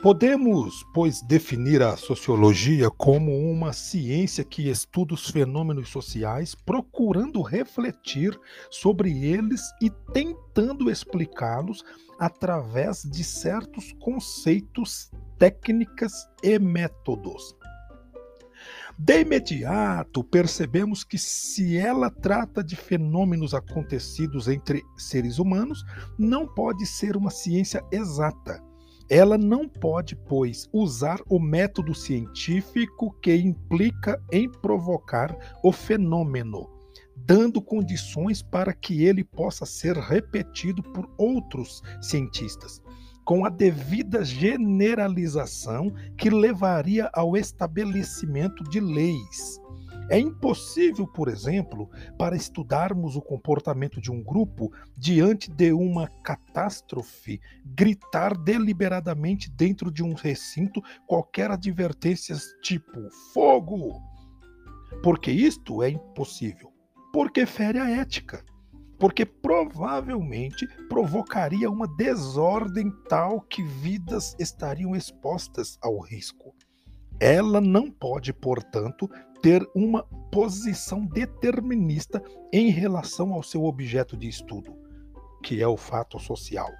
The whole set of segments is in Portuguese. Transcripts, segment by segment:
Podemos, pois, definir a sociologia como uma ciência que estuda os fenômenos sociais, procurando refletir sobre eles e tentando explicá-los através de certos conceitos, técnicas e métodos. De imediato, percebemos que se ela trata de fenômenos acontecidos entre seres humanos, não pode ser uma ciência exata ela não pode, pois, usar o método científico que implica em provocar o fenômeno, dando condições para que ele possa ser repetido por outros cientistas, com a devida generalização que levaria ao estabelecimento de leis é impossível, por exemplo, para estudarmos o comportamento de um grupo diante de uma catástrofe, gritar deliberadamente dentro de um recinto qualquer advertência tipo fogo. Porque isto é impossível. Porque fere a ética. Porque provavelmente provocaria uma desordem tal que vidas estariam expostas ao risco. Ela não pode, portanto, ter uma posição determinista em relação ao seu objeto de estudo, que é o fato social.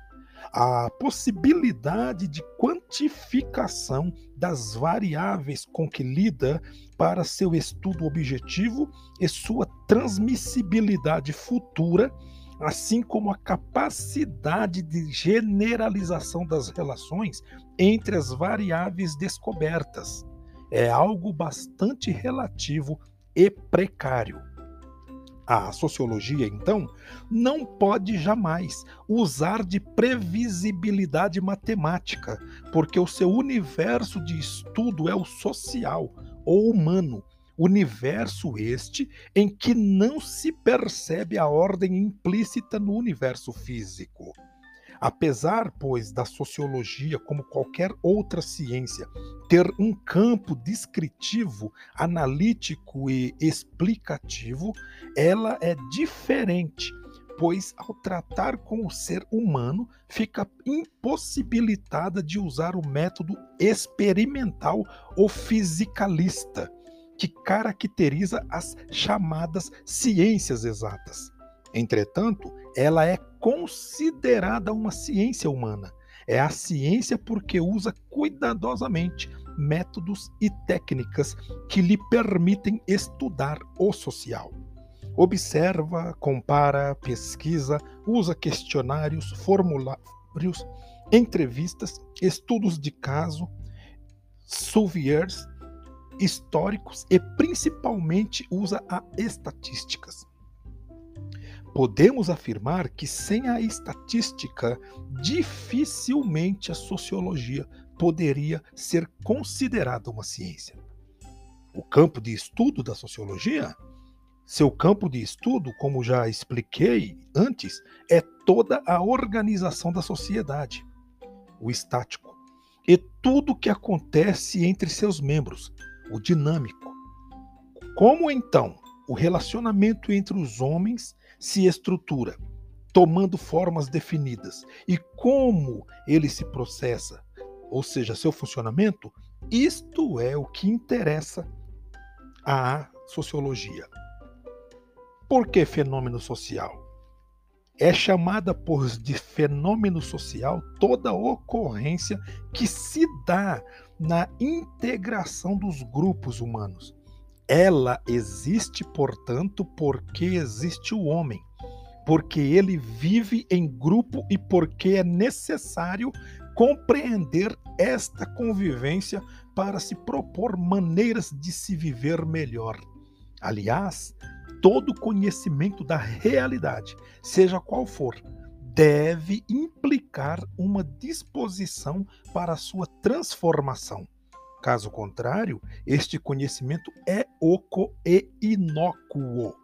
A possibilidade de quantificação das variáveis com que lida para seu estudo objetivo e sua transmissibilidade futura, assim como a capacidade de generalização das relações entre as variáveis descobertas é algo bastante relativo e precário. A sociologia, então, não pode jamais usar de previsibilidade matemática, porque o seu universo de estudo é o social ou humano, universo este em que não se percebe a ordem implícita no universo físico. Apesar, pois, da sociologia, como qualquer outra ciência, ter um campo descritivo, analítico e explicativo, ela é diferente, pois, ao tratar com o ser humano, fica impossibilitada de usar o método experimental ou fisicalista, que caracteriza as chamadas ciências exatas. Entretanto, ela é considerada uma ciência humana. É a ciência porque usa cuidadosamente métodos e técnicas que lhe permitem estudar o social. Observa, compara, pesquisa, usa questionários, formulários, entrevistas, estudos de caso, souvenirs históricos e principalmente usa a estatísticas podemos afirmar que sem a estatística, dificilmente a sociologia poderia ser considerada uma ciência. O campo de estudo da sociologia, seu campo de estudo, como já expliquei antes, é toda a organização da sociedade, o estático, e tudo que acontece entre seus membros, o dinâmico. Como então o relacionamento entre os homens se estrutura, tomando formas definidas. E como ele se processa, ou seja, seu funcionamento, isto é o que interessa à sociologia. Por que fenômeno social? É chamada por de fenômeno social toda ocorrência que se dá na integração dos grupos humanos, ela existe, portanto, porque existe o homem, porque ele vive em grupo e porque é necessário compreender esta convivência para se propor maneiras de se viver melhor. Aliás, todo conhecimento da realidade, seja qual for, deve implicar uma disposição para sua transformação. Caso contrário, este conhecimento é oco e inócuo.